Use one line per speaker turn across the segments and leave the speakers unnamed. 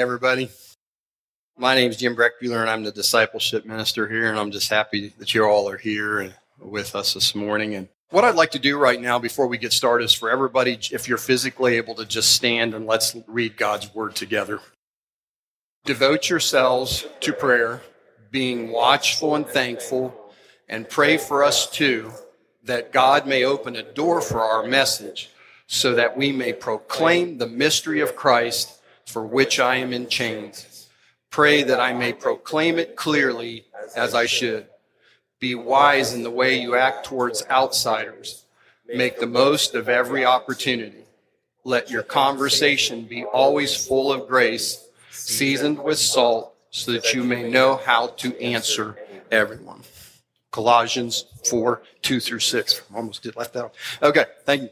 Everybody. My name is Jim Breckbuehler, and I'm the discipleship minister here, and I'm just happy that you all are here with us this morning. And what I'd like to do right now before we get started is for everybody, if you're physically able to just stand and let's read God's word together. Devote yourselves to prayer, being watchful and thankful, and pray for us too, that God may open a door for our message so that we may proclaim the mystery of Christ for which I am in chains. Pray that I may proclaim it clearly as I should. Be wise in the way you act towards outsiders. Make the most of every opportunity. Let your conversation be always full of grace, seasoned with salt, so that you may know how to answer everyone. Colossians 4, 2 through 6. Almost did left out. Okay, thank you.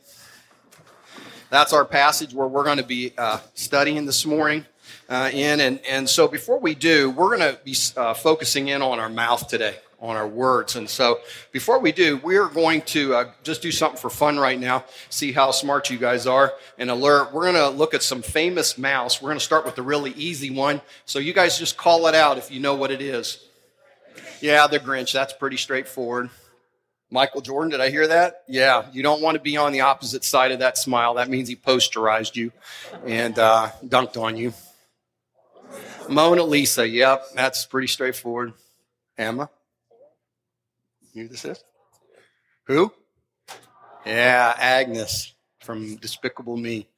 That's our passage where we're going to be uh, studying this morning uh, in. And, and so before we do, we're going to be uh, focusing in on our mouth today, on our words. And so before we do, we're going to uh, just do something for fun right now, see how smart you guys are, and alert. We're going to look at some famous mouths. We're going to start with the really easy one. So you guys just call it out if you know what it is. Yeah, the Grinch. That's pretty straightforward. Michael Jordan, did I hear that? Yeah, you don't want to be on the opposite side of that smile. That means he posterized you and uh, dunked on you. Mona Lisa, yep, that's pretty straightforward. Emma, you know this is? Who? Yeah, Agnes from Despicable Me.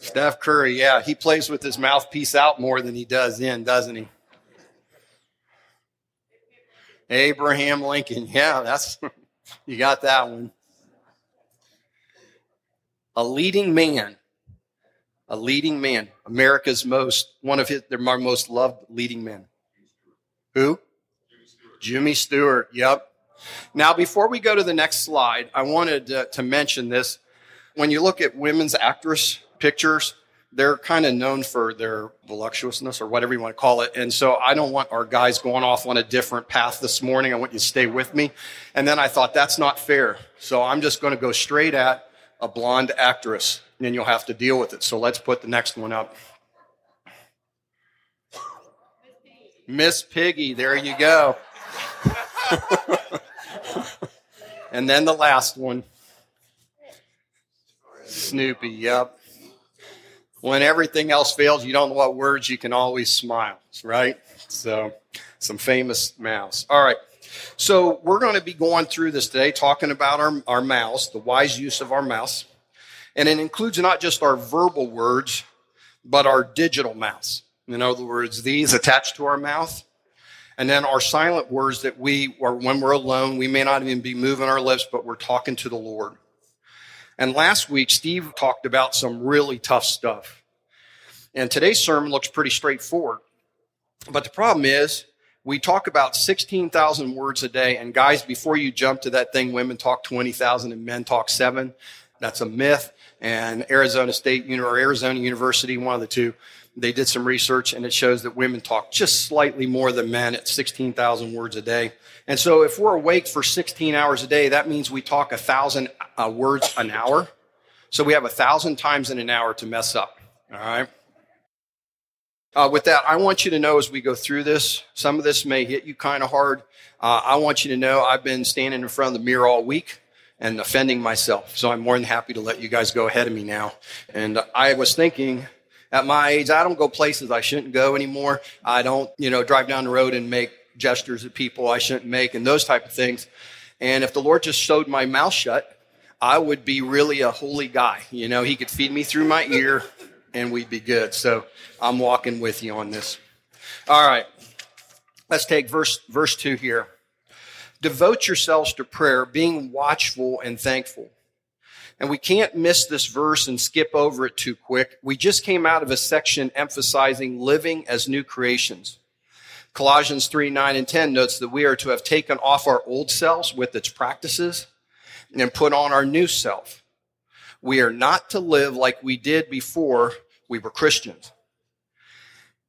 Steph Curry, yeah, he plays with his mouthpiece out more than he does in, doesn't he? Abraham Lincoln. Yeah, that's you got that one. A leading man. A leading man. America's most one of his their most loved leading men. Who? Jimmy Stewart. Jimmy Stewart. Yep. Now, before we go to the next slide, I wanted to, to mention this. When you look at women's actress pictures, they're kind of known for their voluptuousness or whatever you want to call it. And so I don't want our guys going off on a different path this morning. I want you to stay with me. And then I thought that's not fair. So I'm just going to go straight at a blonde actress and you'll have to deal with it. So let's put the next one up. Miss Piggy, there you go. and then the last one. Snoopy, yep when everything else fails, you don't know what words, you can always smile, right? So, some famous mouths. All right. So, we're going to be going through this today, talking about our, our mouths, the wise use of our mouths. And it includes not just our verbal words, but our digital mouths. In other words, these attached to our mouth. And then our silent words that we, or when we're alone, we may not even be moving our lips, but we're talking to the Lord. And last week, Steve talked about some really tough stuff. And today's sermon looks pretty straightforward. But the problem is, we talk about 16,000 words a day. And guys, before you jump to that thing, women talk 20,000 and men talk seven. That's a myth. And Arizona State or Arizona University, one of the two, they did some research and it shows that women talk just slightly more than men at 16,000 words a day. And so if we're awake for 16 hours a day, that means we talk a thousand uh, words an hour. So we have a thousand times in an hour to mess up. All right. Uh, with that, I want you to know as we go through this, some of this may hit you kind of hard. Uh, I want you to know I've been standing in front of the mirror all week and offending myself. So I'm more than happy to let you guys go ahead of me now. And I was thinking at my age, I don't go places I shouldn't go anymore. I don't, you know, drive down the road and make gestures at people I shouldn't make and those type of things. And if the Lord just showed my mouth shut, I would be really a holy guy. You know, he could feed me through my ear and we'd be good. So I'm walking with you on this. All right. Let's take verse, verse two here. Devote yourselves to prayer, being watchful and thankful. And we can't miss this verse and skip over it too quick. We just came out of a section emphasizing living as new creations. Colossians 3, 9, and 10 notes that we are to have taken off our old selves with its practices and put on our new self. We are not to live like we did before we were Christians.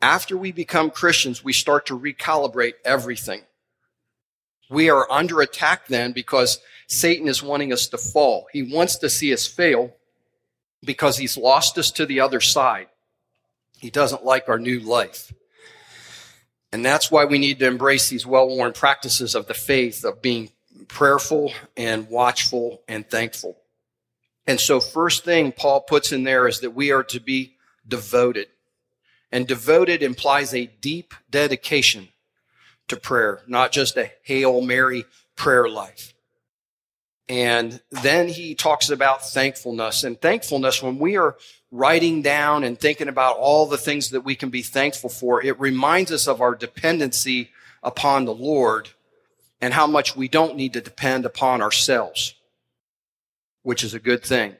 After we become Christians, we start to recalibrate everything. We are under attack then because Satan is wanting us to fall. He wants to see us fail, because he's lost us to the other side. He doesn't like our new life. And that's why we need to embrace these well worn practices of the faith of being prayerful and watchful and thankful. And so, first thing Paul puts in there is that we are to be devoted. And devoted implies a deep dedication to prayer, not just a Hail Mary prayer life. And then he talks about thankfulness and thankfulness when we are writing down and thinking about all the things that we can be thankful for, it reminds us of our dependency upon the Lord and how much we don't need to depend upon ourselves, which is a good thing.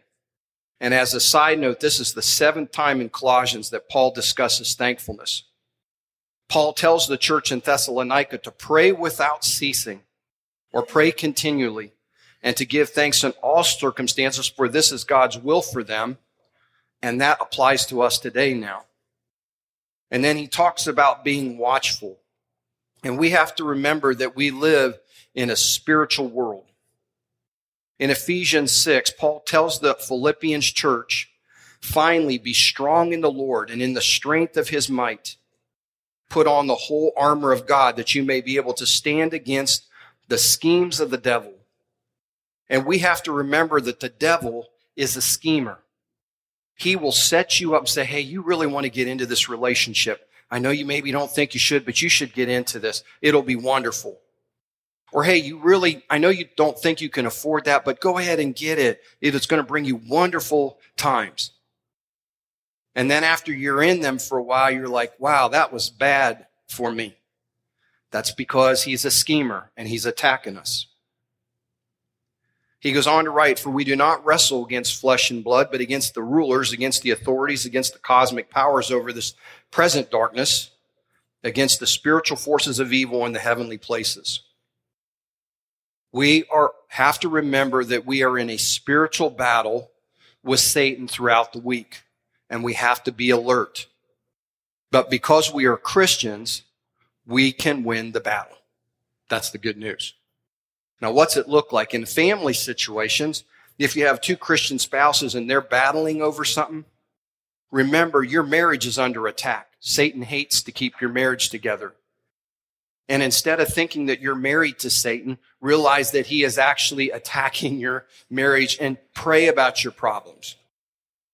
And as a side note, this is the seventh time in Colossians that Paul discusses thankfulness. Paul tells the church in Thessalonica to pray without ceasing or pray continually and to give thanks in all circumstances, for this is God's will for them. And that applies to us today now. And then he talks about being watchful. And we have to remember that we live in a spiritual world. In Ephesians 6, Paul tells the Philippians church, finally be strong in the Lord and in the strength of his might. Put on the whole armor of God that you may be able to stand against the schemes of the devil. And we have to remember that the devil is a schemer. He will set you up and say, Hey, you really want to get into this relationship. I know you maybe don't think you should, but you should get into this. It'll be wonderful. Or, hey, you really, I know you don't think you can afford that, but go ahead and get it. It's going to bring you wonderful times. And then after you're in them for a while, you're like, wow, that was bad for me. That's because he's a schemer and he's attacking us. He goes on to write, For we do not wrestle against flesh and blood, but against the rulers, against the authorities, against the cosmic powers over this present darkness, against the spiritual forces of evil in the heavenly places. We are, have to remember that we are in a spiritual battle with Satan throughout the week, and we have to be alert. But because we are Christians, we can win the battle. That's the good news. Now, what's it look like in family situations? If you have two Christian spouses and they're battling over something, remember your marriage is under attack. Satan hates to keep your marriage together. And instead of thinking that you're married to Satan, realize that he is actually attacking your marriage and pray about your problems.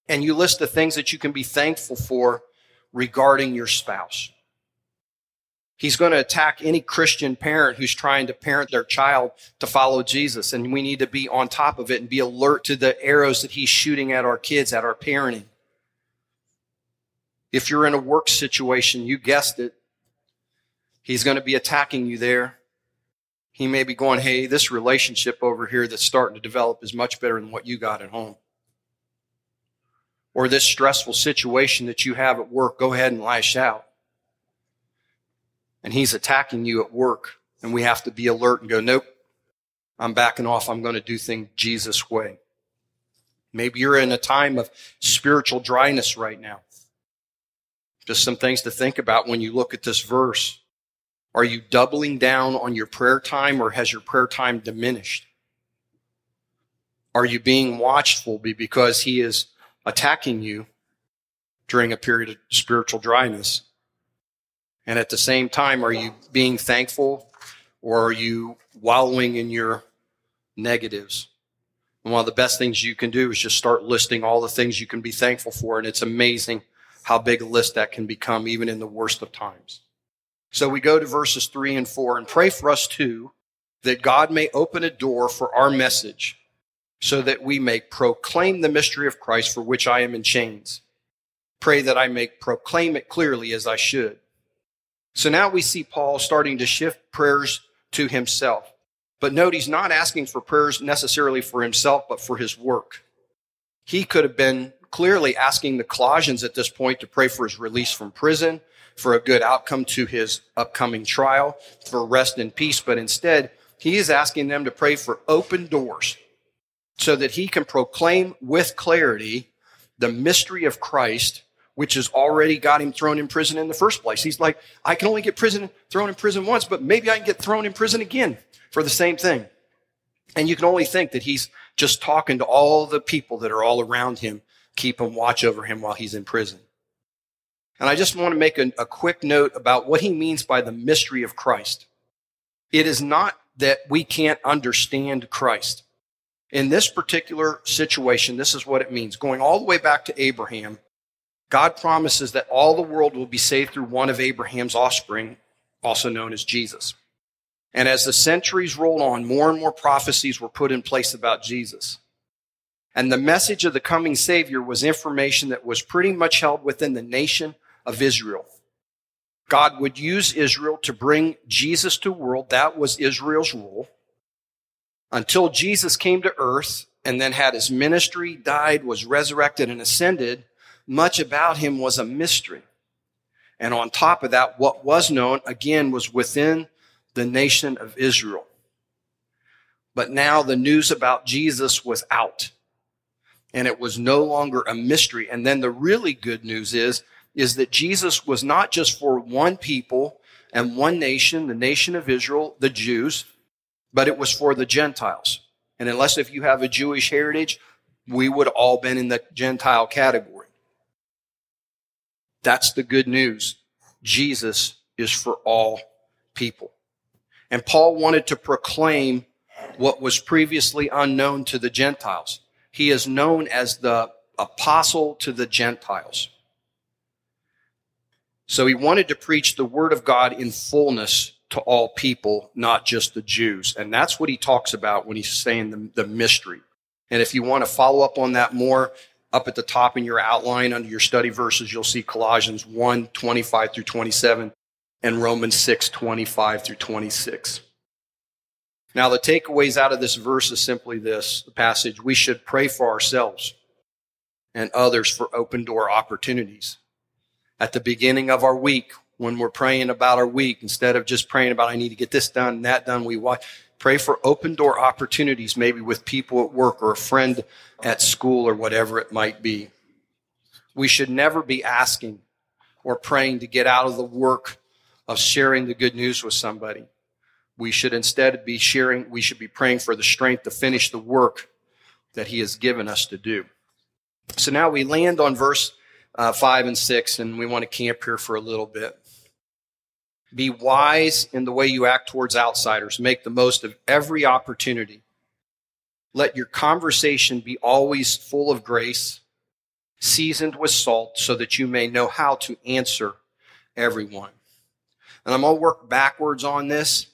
And you list the things that you can be thankful for regarding your spouse. He's going to attack any Christian parent who's trying to parent their child to follow Jesus. And we need to be on top of it and be alert to the arrows that he's shooting at our kids, at our parenting. If you're in a work situation, you guessed it, he's going to be attacking you there. He may be going, hey, this relationship over here that's starting to develop is much better than what you got at home. Or this stressful situation that you have at work, go ahead and lash out and he's attacking you at work and we have to be alert and go, nope, I'm backing off. I'm going to do things Jesus' way. Maybe you're in a time of spiritual dryness right now. Just some things to think about when you look at this verse. Are you doubling down on your prayer time or has your prayer time diminished? Are you being watchful because he is attacking you during a period of spiritual dryness? And at the same time, are you being thankful or are you wallowing in your negatives? And one of the best things you can do is just start listing all the things you can be thankful for. And it's amazing how big a list that can become, even in the worst of times. So we go to verses three and four and pray for us too, that God may open a door for our message so that we may proclaim the mystery of Christ for which I am in chains. Pray that I may proclaim it clearly as I should. So now we see Paul starting to shift prayers to himself. But note, he's not asking for prayers necessarily for himself, but for his work. He could have been clearly asking the Colossians at this point to pray for his release from prison, for a good outcome to his upcoming trial, for rest and peace. But instead, he is asking them to pray for open doors so that he can proclaim with clarity the mystery of Christ which has already got him thrown in prison in the first place. He's like, I can only get prison thrown in prison once, but maybe I can get thrown in prison again for the same thing. And you can only think that he's just talking to all the people that are all around him keep and watch over him while he's in prison. And I just want to make a, a quick note about what he means by the mystery of Christ. It is not that we can't understand Christ. In this particular situation, this is what it means. Going all the way back to Abraham, God promises that all the world will be saved through one of Abraham's offspring, also known as Jesus. And as the centuries rolled on, more and more prophecies were put in place about Jesus. And the message of the coming Savior was information that was pretty much held within the nation of Israel. God would use Israel to bring Jesus to the world. That was Israel's role. Until Jesus came to earth and then had his ministry, died, was resurrected, and ascended, much about him was a mystery. And on top of that, what was known, again, was within the nation of Israel. But now the news about Jesus was out and it was no longer a mystery. And then the really good news is, is that Jesus was not just for one people and one nation, the nation of Israel, the Jews, but it was for the Gentiles. And unless if you have a Jewish heritage, we would all been in the Gentile category. That's the good news. Jesus is for all people. And Paul wanted to proclaim what was previously unknown to the Gentiles. He is known as the apostle to the Gentiles. So he wanted to preach the word of God in fullness to all people, not just the Jews. And that's what he talks about when he's saying the, the mystery. And if you want to follow up on that more, up at the top in your outline under your study verses, you'll see Colossians 1 25 through 27 and Romans 6 25 through 26. Now, the takeaways out of this verse is simply this the passage we should pray for ourselves and others for open door opportunities. At the beginning of our week, when we're praying about our week, instead of just praying about, I need to get this done and that done, we watch, pray for open door opportunities, maybe with people at work or a friend at school or whatever it might be. We should never be asking or praying to get out of the work of sharing the good news with somebody. We should instead be sharing, we should be praying for the strength to finish the work that He has given us to do. So now we land on verse uh, 5 and 6, and we want to camp here for a little bit. Be wise in the way you act towards outsiders. Make the most of every opportunity. Let your conversation be always full of grace, seasoned with salt, so that you may know how to answer everyone. And I'm going to work backwards on this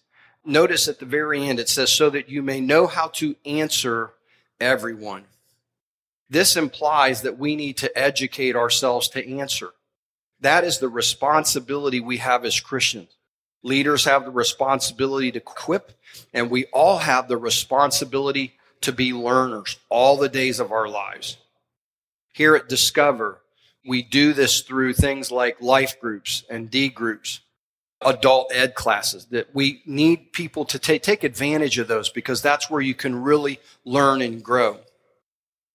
notice at the very end, it says, so that you may know how to answer everyone. This implies that we need to educate ourselves to answer. That is the responsibility we have as Christians. Leaders have the responsibility to equip, and we all have the responsibility to be learners all the days of our lives. Here at Discover, we do this through things like life groups and D groups adult ed classes that we need people to take, take advantage of those because that's where you can really learn and grow.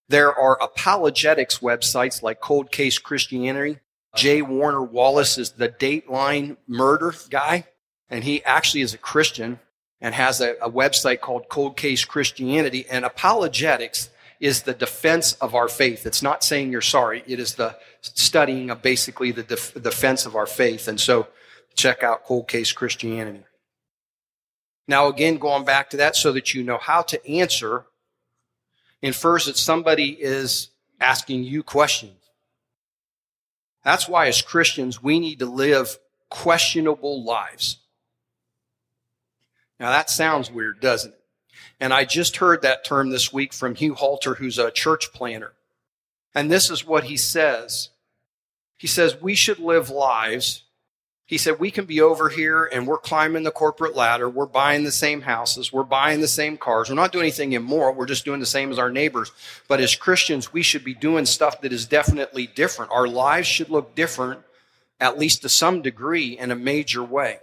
There are apologetics websites like Cold Case Christianity. J. Warner Wallace is the Dateline murder guy, and he actually is a Christian and has a, a website called Cold Case Christianity. And apologetics is the defense of our faith. It's not saying you're sorry. It is the studying of basically the def- defense of our faith. And so check out Cold Case Christianity. Now, again, going back to that so that you know how to answer, infers that somebody is asking you questions. That's why, as Christians, we need to live questionable lives. Now, that sounds weird, doesn't it? And I just heard that term this week from Hugh Halter, who's a church planner. And this is what he says. He says, We should live lives he said, We can be over here and we're climbing the corporate ladder. We're buying the same houses. We're buying the same cars. We're not doing anything immoral. We're just doing the same as our neighbors. But as Christians, we should be doing stuff that is definitely different. Our lives should look different, at least to some degree, in a major way.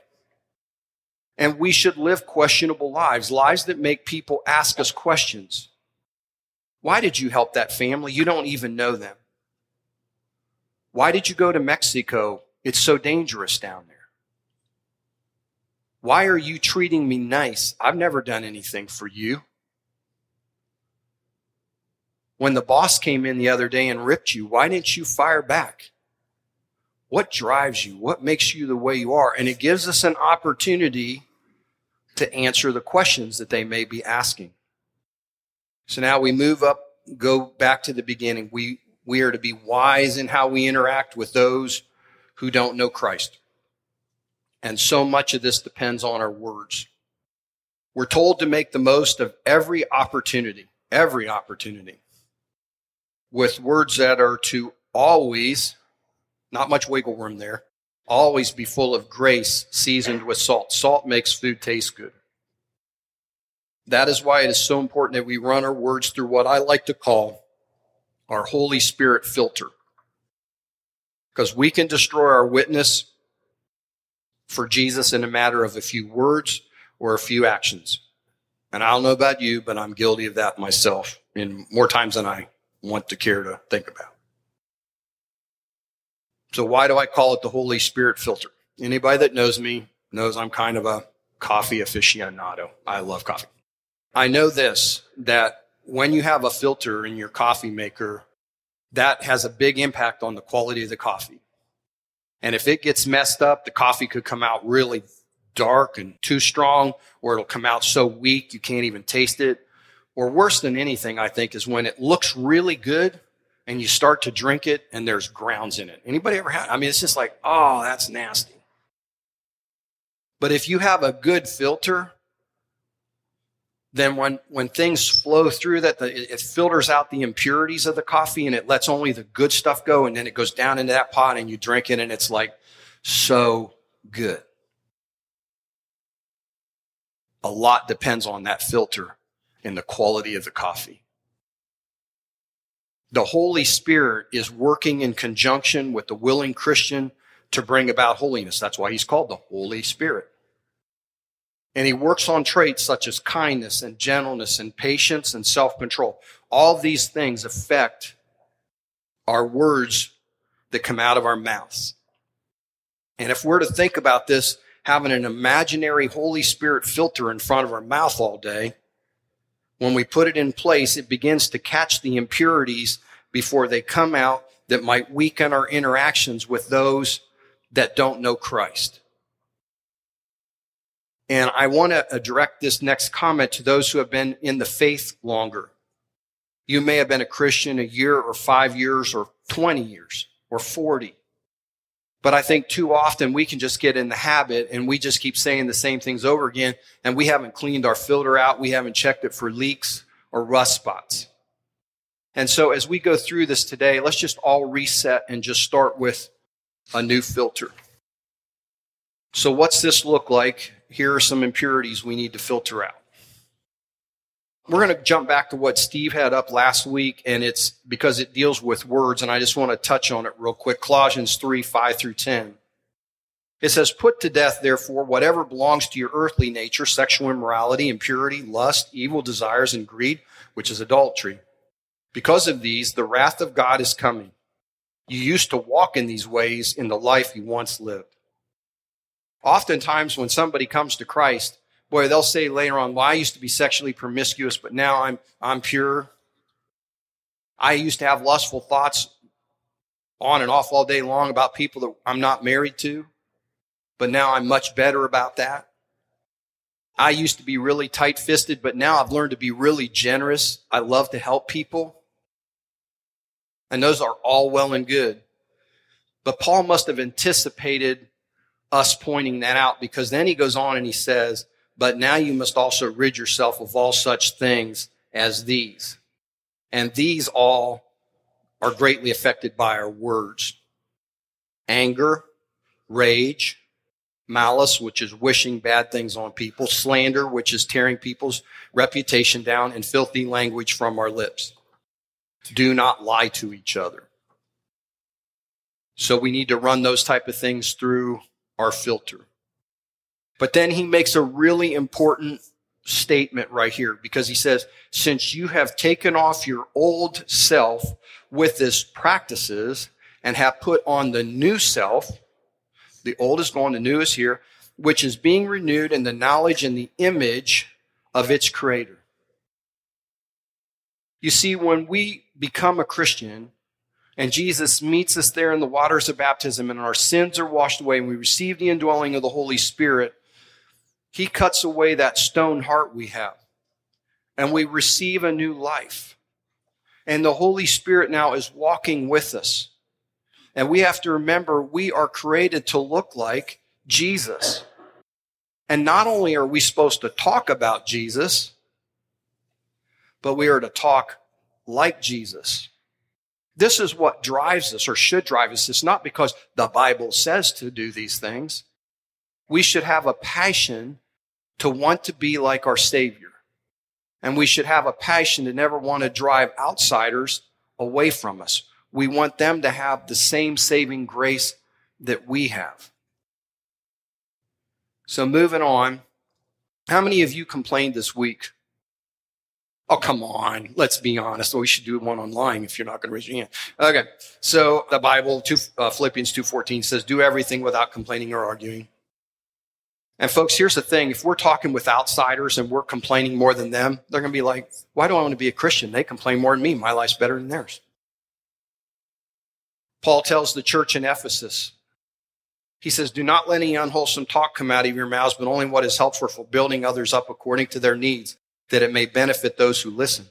And we should live questionable lives, lives that make people ask us questions. Why did you help that family? You don't even know them. Why did you go to Mexico it's so dangerous down there. Why are you treating me nice? I've never done anything for you. When the boss came in the other day and ripped you, why didn't you fire back? What drives you? What makes you the way you are? And it gives us an opportunity to answer the questions that they may be asking. So now we move up, go back to the beginning. We, we are to be wise in how we interact with those who don't know Christ. And so much of this depends on our words. We're told to make the most of every opportunity, every opportunity with words that are to always, not much wiggle room there, always be full of grace seasoned with salt. Salt makes food taste good. That is why it is so important that we run our words through what I like to call our Holy Spirit filter. Because we can destroy our witness for Jesus in a matter of a few words or a few actions. And I don't know about you, but I'm guilty of that myself in more times than I want to care to think about. So why do I call it the Holy Spirit filter? Anybody that knows me knows I'm kind of a coffee aficionado. I love coffee. I know this, that when you have a filter in your coffee maker, that has a big impact on the quality of the coffee. And if it gets messed up, the coffee could come out really dark and too strong, or it'll come out so weak you can't even taste it. Or worse than anything, I think, is when it looks really good and you start to drink it and there's grounds in it. Anybody ever had? I mean, it's just like, oh, that's nasty. But if you have a good filter, then when, when things flow through that, the, it filters out the impurities of the coffee and it lets only the good stuff go. And then it goes down into that pot and you drink it and it's like so good. A lot depends on that filter and the quality of the coffee. The Holy Spirit is working in conjunction with the willing Christian to bring about holiness. That's why he's called the Holy Spirit. And he works on traits such as kindness and gentleness and patience and self control. All these things affect our words that come out of our mouths. And if we're to think about this, having an imaginary Holy Spirit filter in front of our mouth all day, when we put it in place, it begins to catch the impurities before they come out that might weaken our interactions with those that don't know Christ. And I want to direct this next comment to those who have been in the faith longer. You may have been a Christian a year or five years or 20 years or 40. But I think too often we can just get in the habit and we just keep saying the same things over again and we haven't cleaned our filter out. We haven't checked it for leaks or rust spots. And so as we go through this today, let's just all reset and just start with a new filter. So what's this look like here are some impurities we need to filter out. We're going to jump back to what Steve had up last week, and it's because it deals with words, and I just want to touch on it real quick. Colossians 3 5 through 10. It says, Put to death, therefore, whatever belongs to your earthly nature sexual immorality, impurity, lust, evil desires, and greed, which is adultery. Because of these, the wrath of God is coming. You used to walk in these ways in the life you once lived. Oftentimes, when somebody comes to Christ, boy, they'll say later on, well, I used to be sexually promiscuous, but now I'm, I'm pure. I used to have lustful thoughts on and off all day long about people that I'm not married to, but now I'm much better about that. I used to be really tight fisted, but now I've learned to be really generous. I love to help people. And those are all well and good. But Paul must have anticipated us pointing that out because then he goes on and he says, but now you must also rid yourself of all such things as these. And these all are greatly affected by our words. Anger, rage, malice, which is wishing bad things on people, slander, which is tearing people's reputation down, and filthy language from our lips. Do not lie to each other. So we need to run those type of things through our filter. But then he makes a really important statement right here because he says, since you have taken off your old self with its practices and have put on the new self, the old is gone, the new is here, which is being renewed in the knowledge and the image of its creator. You see, when we become a Christian and Jesus meets us there in the waters of baptism and our sins are washed away and we receive the indwelling of the Holy Spirit, he cuts away that stone heart we have and we receive a new life. And the Holy Spirit now is walking with us. And we have to remember we are created to look like Jesus. And not only are we supposed to talk about Jesus, but we are to talk like Jesus. This is what drives us or should drive us. It's not because the Bible says to do these things. We should have a passion to want to be like our Savior. And we should have a passion to never want to drive outsiders away from us. We want them to have the same saving grace that we have. So moving on, how many of you complained this week? Oh, come on. Let's be honest. we should do one online if you're not going to raise your hand. Okay. So the Bible, two, uh, Philippians 2.14 says, do everything without complaining or arguing. And folks, here's the thing. If we're talking with outsiders and we're complaining more than them, they're going to be like, why do I want to be a Christian? They complain more than me. My life's better than theirs. Paul tells the church in Ephesus, he says, Do not let any unwholesome talk come out of your mouths, but only what is helpful for building others up according to their needs, that it may benefit those who listen.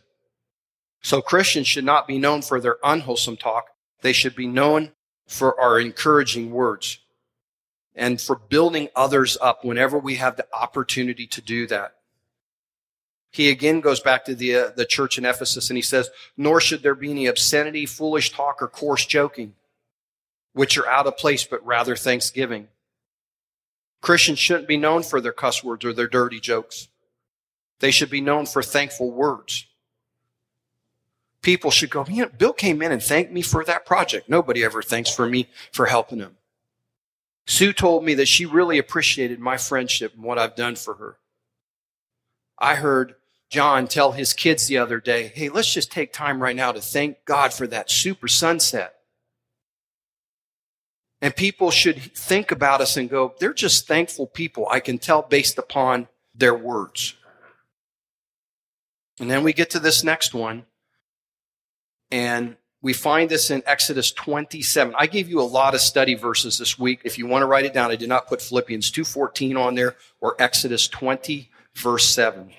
So Christians should not be known for their unwholesome talk. They should be known for our encouraging words and for building others up whenever we have the opportunity to do that. He again goes back to the, uh, the church in Ephesus and he says, Nor should there be any obscenity, foolish talk, or coarse joking which are out of place, but rather thanksgiving. Christians shouldn't be known for their cuss words or their dirty jokes. They should be known for thankful words. People should go, you know, Bill came in and thanked me for that project. Nobody ever thanks for me for helping him. Sue told me that she really appreciated my friendship and what I've done for her. I heard John tell his kids the other day, hey, let's just take time right now to thank God for that super sunset. And people should think about us and go, they're just thankful people. I can tell based upon their words. And then we get to this next one. And we find this in Exodus 27. I gave you a lot of study verses this week. If you want to write it down, I did not put Philippians 2:14 on there or Exodus 20 verse 7.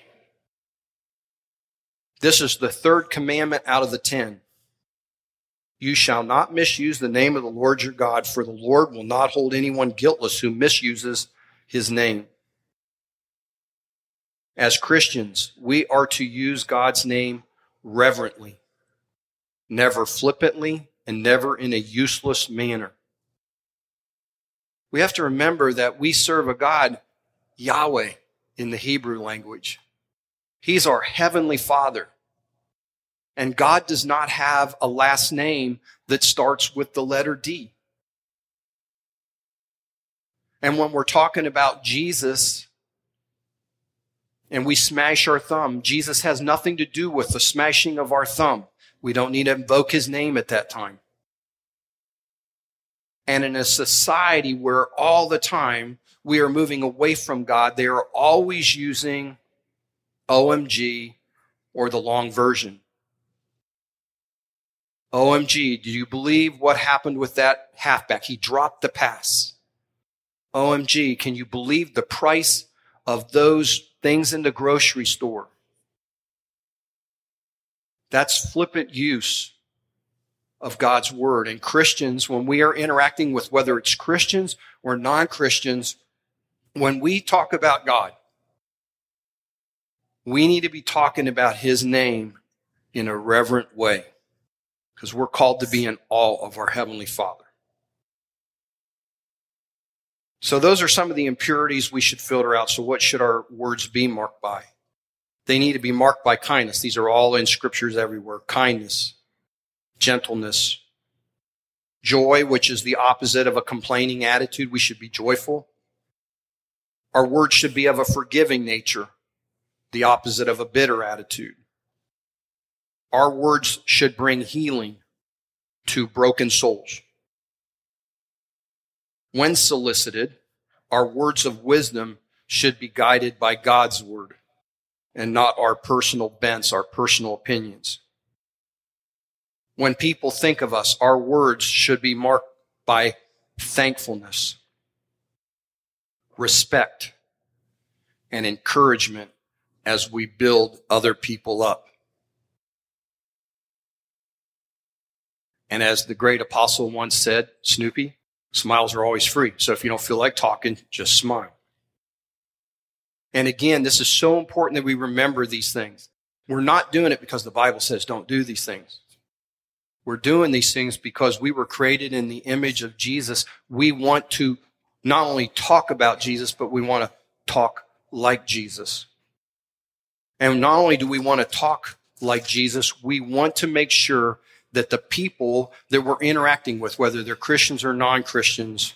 This is the third commandment out of the 10. You shall not misuse the name of the Lord your God, for the Lord will not hold anyone guiltless who misuses his name. As Christians, we are to use God's name reverently, never flippantly, and never in a useless manner. We have to remember that we serve a God, Yahweh, in the Hebrew language. He's our heavenly Father. And God does not have a last name that starts with the letter D. And when we're talking about Jesus and we smash our thumb, Jesus has nothing to do with the smashing of our thumb. We don't need to invoke his name at that time. And in a society where all the time we are moving away from God, they are always using OMG or the long version. OMG, do you believe what happened with that halfback? He dropped the pass. OMG, can you believe the price of those things in the grocery store? That's flippant use of God's word. And Christians, when we are interacting with whether it's Christians or non Christians, when we talk about God, we need to be talking about his name in a reverent way because we're called to be in awe of our Heavenly Father. So, those are some of the impurities we should filter out. So, what should our words be marked by? They need to be marked by kindness. These are all in scriptures everywhere kindness, gentleness, joy, which is the opposite of a complaining attitude. We should be joyful. Our words should be of a forgiving nature, the opposite of a bitter attitude. Our words should bring healing to broken souls. When solicited, our words of wisdom should be guided by God's word and not our personal bents, our personal opinions. when people think of us, our words should be marked by thankfulness, respect, and encouragement as we build other people up. And as the great apostle once said, Snoopy, smiles are always free. So if you don't feel like talking, just smile. And again, this is so important that we remember these things. We're not doing it because the Bible says don't do these things. We're doing these things because we were created in the image of Jesus. We want to not only talk about Jesus, but we want to talk like Jesus. And not only do we want to talk like Jesus, we want to make sure that the people that we're interacting with, whether they're Christians or non Christians,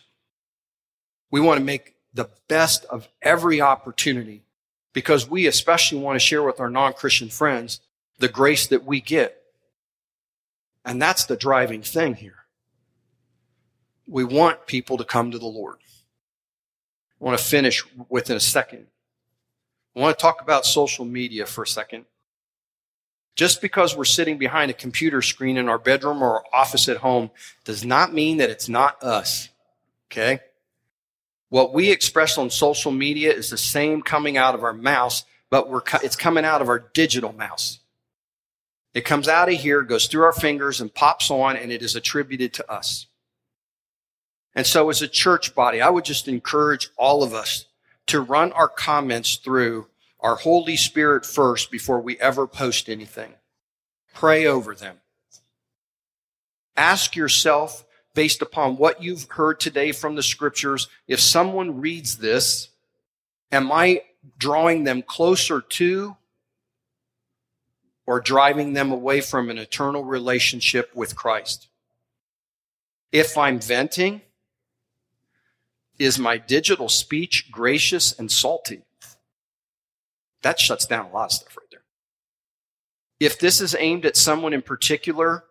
we want to make the best of every opportunity because we especially want to share with our non Christian friends the grace that we get. And that's the driving thing here. We want people to come to the Lord. I want to finish within a second. I want to talk about social media for a second. Just because we're sitting behind a computer screen in our bedroom or our office at home does not mean that it's not us. Okay? What we express on social media is the same coming out of our mouths, but we're, it's coming out of our digital mouths. It comes out of here, goes through our fingers and pops on, and it is attributed to us. And so as a church body, I would just encourage all of us to run our comments through our Holy Spirit first before we ever post anything. Pray over them. Ask yourself, based upon what you've heard today from the scriptures, if someone reads this, am I drawing them closer to or driving them away from an eternal relationship with Christ? If I'm venting, is my digital speech gracious and salty? That shuts down a lot of stuff right there. If this is aimed at someone in particular,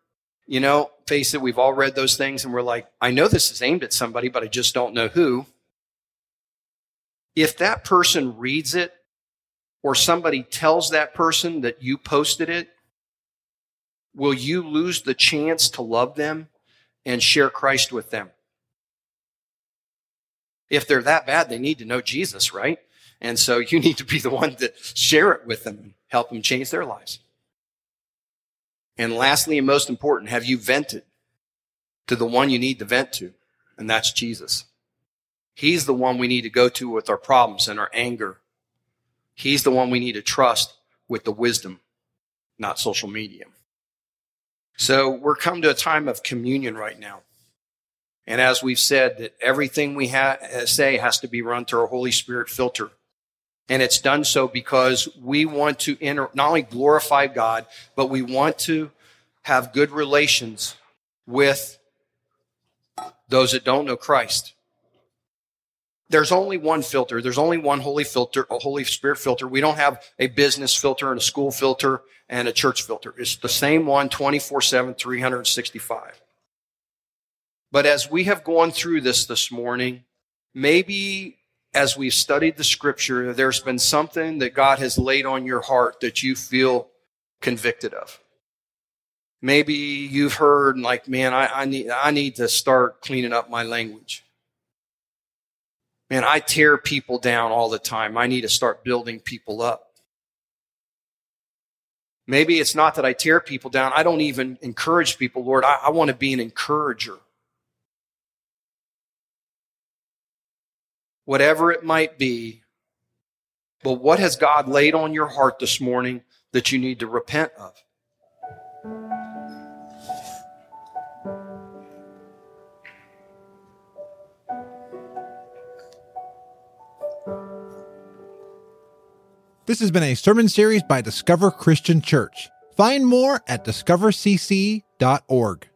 you know, face it, we've all read those things and we're like, I know this is aimed at somebody, but I just don't know who. If that person reads it or somebody tells that person that you posted it, will you lose the chance to love them and share Christ with them? If they're that bad, they need to know Jesus, right? And so you need to be the one to share it with them and help them change their lives. And lastly, and most important, have you vented to the one you need to vent to? And that's Jesus. He's the one we need to go to with our problems and our anger. He's the one we need to trust with the wisdom, not social media. So we're come to a time of communion right now. And as we've said, that everything we ha- say has to be run through a Holy Spirit filter. And it's done so because we want to enter, not only glorify God, but we want to have good relations with those that don't know Christ. There's only one filter. There's only one holy filter, a Holy Spirit filter. We don't have a business filter and a school filter and a church filter. It's the same one 24 7, 365. But as we have gone through this this morning, maybe as we've studied the scripture, there's been something that God has laid on your heart that you feel convicted of. Maybe you've heard like, man, I, I need, I need to start cleaning up my language. Man, I tear people down all the time. I need to start building people up. Maybe it's not that I tear people down. I don't even encourage people, Lord. I, I want to be an encourager. Whatever it might be. But what has God laid on your heart this morning that you need to repent of?
This has been a sermon series by Discover Christian Church. Find more at discovercc.org.